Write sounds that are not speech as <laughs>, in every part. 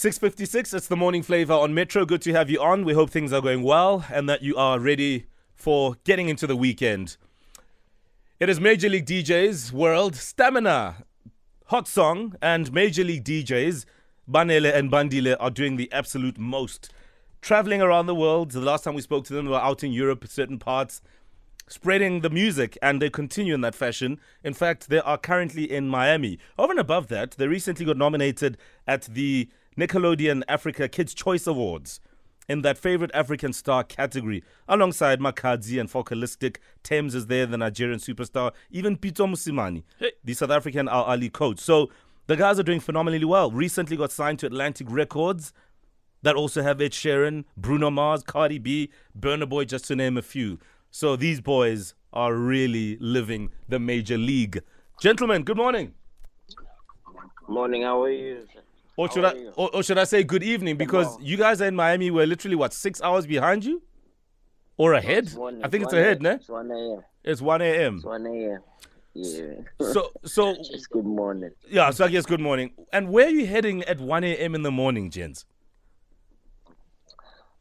656, it's the morning flavor on Metro. Good to have you on. We hope things are going well and that you are ready for getting into the weekend. It is Major League DJz World Stamina Hot Song and Major League DJz Banele and Bandile are doing the absolute most. Traveling around the world. The last time we spoke to them, they were out in Europe, certain parts, spreading the music, and they continue in that fashion. In fact, they are currently in Miami. Over and above that, they recently got nominated at the Nickelodeon Africa Kids Choice Awards in that favorite African star category, alongside Makhadzi and Focalistic. Tems is there, the Nigerian superstar, even Pitso Mosimane, the South African Al Ahly coach. So the guys are doing phenomenally well. Recently got signed to Atlantic Records that also have Ed Sheeran, Bruno Mars, Cardi B, Burna Boy, just to name a few. So these boys are really living the major league. Gentlemen, good morning. Morning, how are you? Or should oh, I or, or should I say good evening because you guys are in Miami we're literally what 6 hours behind you or ahead? It's one- I think it's one ahead, a- ne? It's 1 a.m. It's 1 a.m. It's 1 a.m. Yeah. So <laughs> so Just good morning. yeah, so I guess good morning. And where are you heading at 1 a.m. in the morning, gents?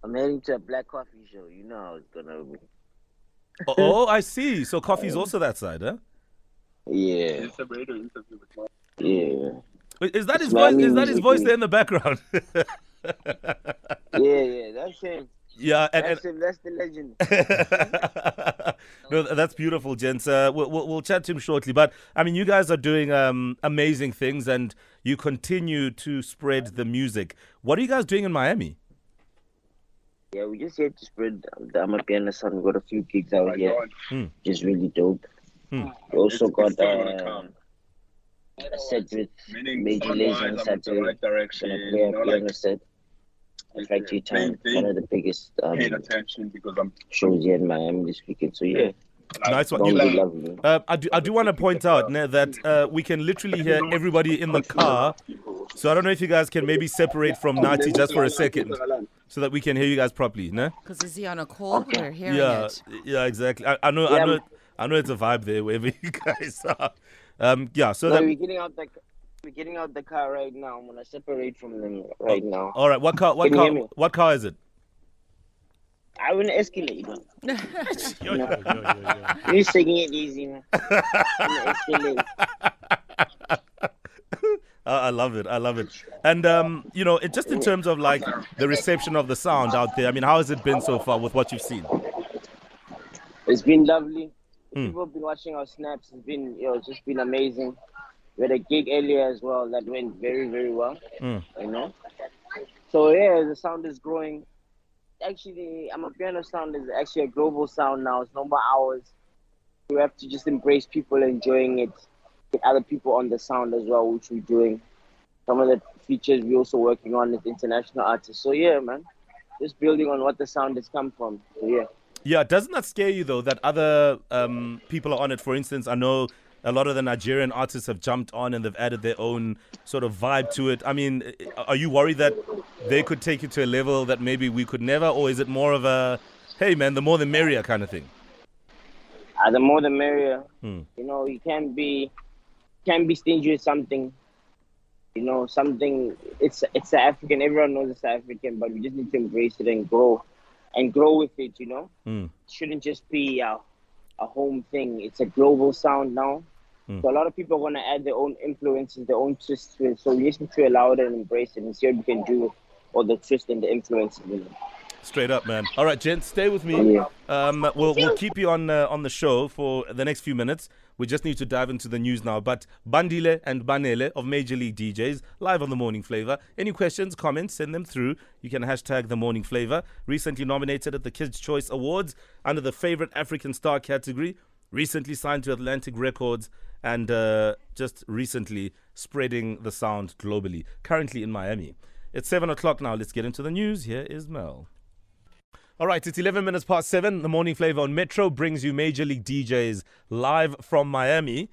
I'm heading to a Black Coffee show. You know how it's gonna be. Oh, oh, <laughs> I see. So coffee's also that side, huh? Yeah. Yeah. Wait, Is that his voice? Is that his voice there in the background? <laughs> Yeah, yeah. That's him. yeah, and, That's him. That's the legend. <laughs> no, that's beautiful, gents. Uh, we'll, we'll, we'll chat to him shortly. But I mean, you guys are doing um, amazing things, and you continue to spread the music. What are you guys doing in Miami? Yeah, we just here to spread the Amapiano sound. We got a few gigs out here. Hmm. Just really dope. Hmm. We also It's- got it's uh, come. a set with Meaning Major fun Lazer wise, on I'm the Saturday. right direction. Gonna You play a know, piano like set. At Factory paying- Town, one of the biggest um, paying attention because I'm shows here in Miami this weekend. So yeah, Nice one. You- be lovely. Uh, I do, I do want to point out ne, that uh, we can literally hear everybody in the car. So I don't know if you guys can maybe separate from Nati just for a second so that we can hear you guys properly. Ne? Because is he on a call? We're hearing Yeah, it. yeah, exactly. I, I know, I know, I know it's a vibe there wherever <laughs> you guys are. Um, yeah. So No, that, we're getting out the we're getting out the car right now. I'm gonna separate from them right now. all right. What car? What car? What car is it? I will escalate. Man. <laughs> Yo, yo, yo, yo, yo. You're taking it easy, man. I'm escalate. <laughs> I I love it. I love it. And um, you know, it, just in terms of like the reception of the sound out there. I mean, how has it been so far with what you've seen? It's been lovely. Hmm. People have been watching our snaps. It's been you know, it's just been amazing. We had a gig earlier as well that went very, very well. Hmm. You know. So yeah, the sound is growing. Actually, Amapiano sound is actually a global sound now. It's no more ours. We have to just embrace people enjoying it. Get other people on the sound as well, which we're doing. Some of the features we're also working on with international artists. So yeah, man, just building on what the sound has come from. So yeah. Yeah, doesn't that scare you though that other um, people are on it? For instance, I know a lot of the Nigerian artists have jumped on and they've added their own sort of vibe to it. I mean, are you worried that they could take it to a level that maybe we could never, or is it more of a, hey man, the more the merrier kind of thing? Uh, the more the merrier. Hmm. You know, you can't be can't be stingy with something. You know, something it's it's African. Everyone knows it's African, but we just need to embrace it and grow and grow with it. You know, it shouldn't just be a, a home thing. It's a global sound now. Hmm. So a lot of people want to add their own influences, their own twists to it. So we just need to allow it and embrace it and see what we can do with all the twist and the influences. Straight up, man. All right, gents, stay with me. Um, we'll we'll keep you on uh, on the show for the next few minutes. We just need to dive into the news now. But Bandile and Banele of Major League DJz live on the Morning Flavor. Any questions, comments, send them through. You can hashtag the Morning Flavor. Recently nominated at the Kids Choice Awards under the Favorite African Star category. Recently signed to Atlantic Records and uh, just recently spreading the sound globally. Currently in Miami. It's seven o'clock now. Let's get into the news. Here is Mel. All right, it's 11 minutes past 7. The morning flavor on Metro brings you Major League DJz live from Miami.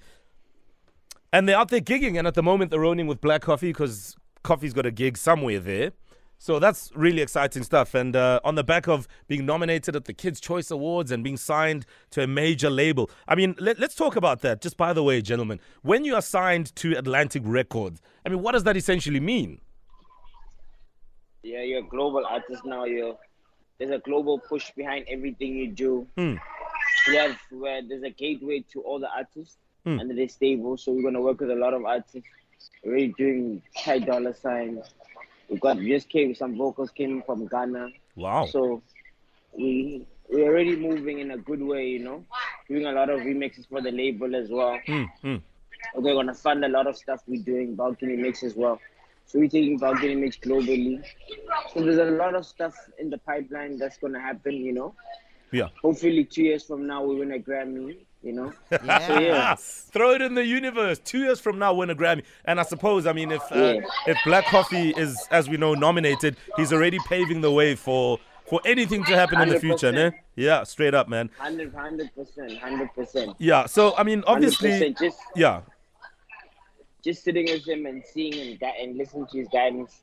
And they're out there gigging, and at the moment they're owning with Black Coffee because Coffee's got a gig somewhere there. So that's really exciting stuff. And uh, on the back of being nominated at the Kids' Choice Awards and being signed to a major label. I mean, let, let's talk about that. Just by the way, gentlemen, when you are signed to Atlantic Records, I mean, what does that essentially mean? Yeah, you're a global artist now. You're there's a global push behind everything you do. Hmm. We have where there's a gateway to all the artists Hmm. and they're stable. So we're gonna work with a lot of artists. We're already doing high dollar signs. We got just came some vocals came from Ghana. Wow. So we we're already moving in a good way, you know. Doing a lot of remixes for the label as well. Hmm, hmm. We're gonna fund a lot of stuff we're doing balcony mix as well. So we're taking balcony mix globally. So there's a lot of stuff in the pipeline that's gonna happen, you know. Yeah. Hopefully two years from now we win a Grammy, you know. <laughs> So Yeah. yeah. Throw it in the universe. Two years from now, win a Grammy. And I suppose, I mean, if uh, Yeah. if Black Coffee is, as we know, nominated, he's already paving the way for for anything to happen in the future, ne? 100%. Yeah, straight up, man. 100 percent, hundred percent. Yeah. So I mean, obviously, 100%. Just yeah, just sitting with him and seeing him gui- and listening to his guidance,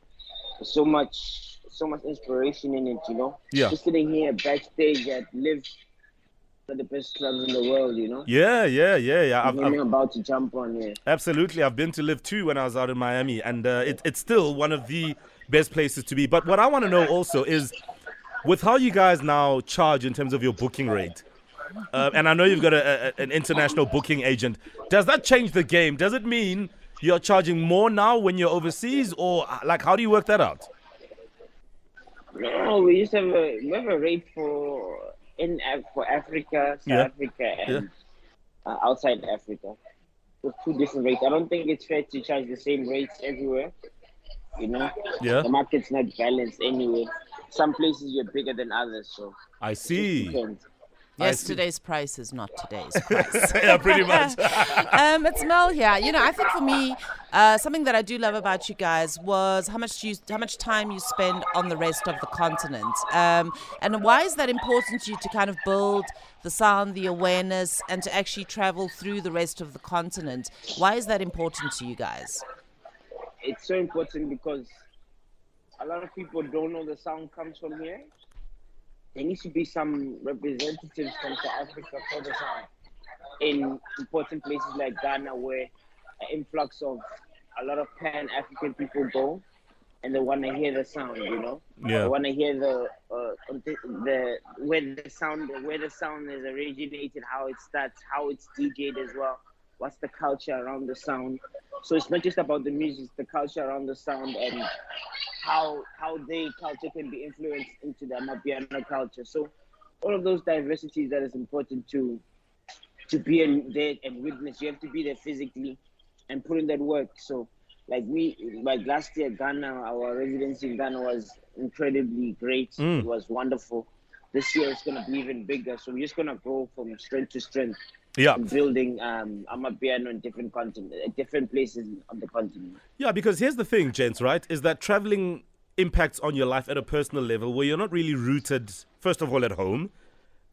so much, so much inspiration in it, you know. Yeah. Just sitting here backstage at LIV, one of the best clubs in the world, you know. yeah, yeah, yeah, yeah. I've, I'm about to jump on here. Absolutely. I've been to LIV 2 when I was out in Miami, and uh, it, it's still one of the best places to be. But what I want to know also is with how you guys now charge in terms of your booking rate, uh, and I know you've got a, a, an international booking agent, does that change the game? Does it mean you're charging more now when you're overseas, or uh, like how do you work that out? No, we used to have a we have a rate for in for Africa, South Yeah. Africa, and uh, outside Africa. With two different rates. I don't think it's fair to charge the same rates everywhere. You know, Yeah. the market's not balanced anyway. Some places you're bigger than others, so I see. Depends. I see. Yesterday's price is not today's <laughs> price. yeah, pretty much. <laughs> um, it's Mel here. You know, I think for me, uh, something that I do love about you guys was how much you, how much time you spend on the rest of the continent. Um, and why is that important to you to kind of build the sound, the awareness, and to actually travel through the rest of the continent? Why is that important to you guys? It's so important because a lot of people don't know the sound comes from here. There needs to be some representatives from South Africa for the sound in important places like Ghana, where an influx of a lot of Pan African people go, and they want to hear the sound. You know, Yeah. they want to hear the uh, the, the where the sound where the sound is originated, how it starts, how it's DJed as well. What's the culture around the sound? So it's not just about the music, it's the culture around the sound and how how their culture can be influenced into the Amapiano culture. So all of those diversities that is important to to be in there and witness. You have to be there physically and put in that work. So like we like last year Ghana, our residency in Ghana was incredibly great. Mm. It was wonderful. This year it's gonna be even bigger. So we're just gonna go from strength to strength Yeah. building um Amapiano in different continent, different places on the continent. Yeah, because here's the thing, gents, right? Is that traveling impacts on your life at a personal level where you're not really rooted, first of all, at home,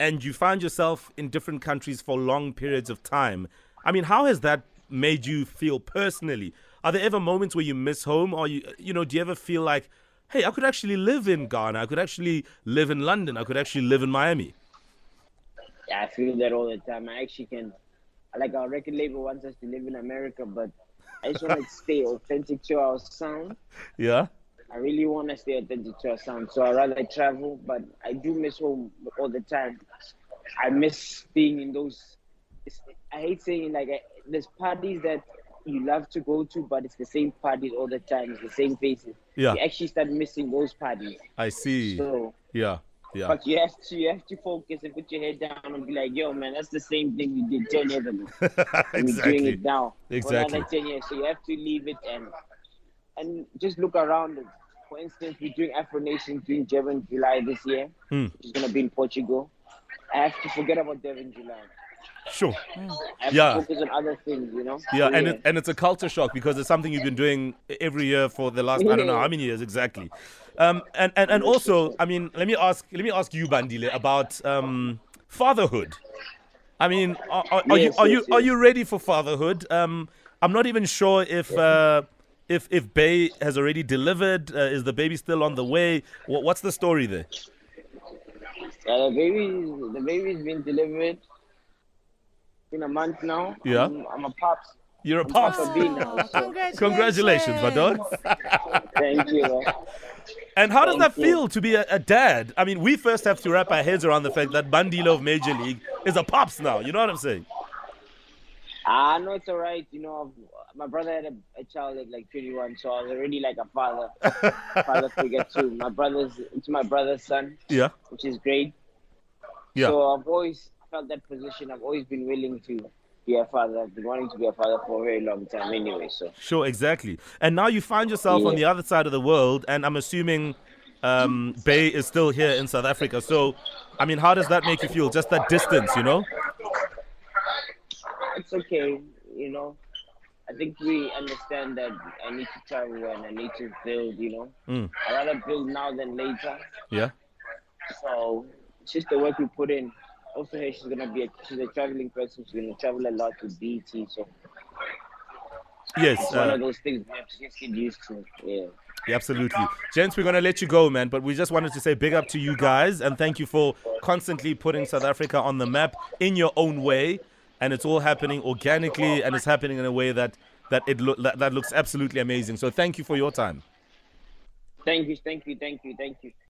and you find yourself in different countries for long periods of time. I mean, how has that made you feel personally? Are there ever moments where you miss home, or you, you know, do you ever feel like, hey, I could actually live in Ghana, I could actually live in London, I could actually live in Miami? Yeah, I feel that all the time. I actually can, like our record label wants us to live in America, but I just want to <laughs> stay authentic to our sound. Yeah. I really want to stay authentic to our sound, so I rather travel. But I do miss home all the time. I miss being in those. I hate saying like I, there's parties that you love to go to, but it's the same parties all the time. It's the same faces. Yeah. You actually start missing those parties. I see. So, Yeah. Yeah. but you have to you have to focus and put your head down and be like, yo, man, that's the same thing we did ten years ago. <laughs> and we're doing it now Exactly. 10 years. So you have to leave it and and just look around it. For instance, we're doing Afro Nation during Durban July this year, Hmm. which is going to be in Portugal. I have to forget about Durban July. Sure. I Yeah. focus on other things, you know? Yeah, So, and it, and it's a culture shock because it's something you've been doing every year for the last I don't know how many years exactly. Um, and, and and also, I mean, let me ask let me ask you, Bandile, about um, fatherhood. I mean, are, are, are you Yes, are you yes, are you ready for fatherhood? Um, I'm not even sure if uh, if if Bay has already delivered. Uh, is the baby still on the way? What, what's the story there? Yeah, the baby, the baby's been delivered in a month now. Yeah. I'm, I'm a pops. You're a I'm pops. Papa B now. So congratulations. Congratulations, my dog. thank you. And how does Thank that you. feel to be a, a dad? I mean, we first have to wrap our heads around the fact that Bandile of Major League is a pops now. You know what I'm saying? Ah, I know it's alright. You know, my brother had a, a child at like 21, so I was already like a father, <laughs> father figure too. My brother's it's my brother's son, Yeah. which is great. Yeah. So I've always felt that position. I've always been willing to be a father. I've been wanting to be a father for a very long time anyway. So Sure, exactly. And now you find yourself on the other side of the world, and I'm assuming um, Bay is still here in South Africa. So, I mean, how does that make you feel? Just that distance, you know? it's okay. You know, I think we understand that I need to travel and I need to build. You know, Mm. I rather build now than later. Yeah. So it's just the work we put in. Also, here she's gonna be a, she's a traveling person. She's gonna travel a lot to BT. So Yes. it's one Uh, of those things we have to just get used to. Yeah. Yeah, Absolutely. Gents, we're going to let you go, man, but we just wanted to say big up to you guys and thank you for constantly putting South Africa on the map in your own way. And it's all happening organically and it's happening in a way that, that, it lo- that, that looks absolutely amazing. So thank you for your time. Thank you, thank you, thank you, thank you.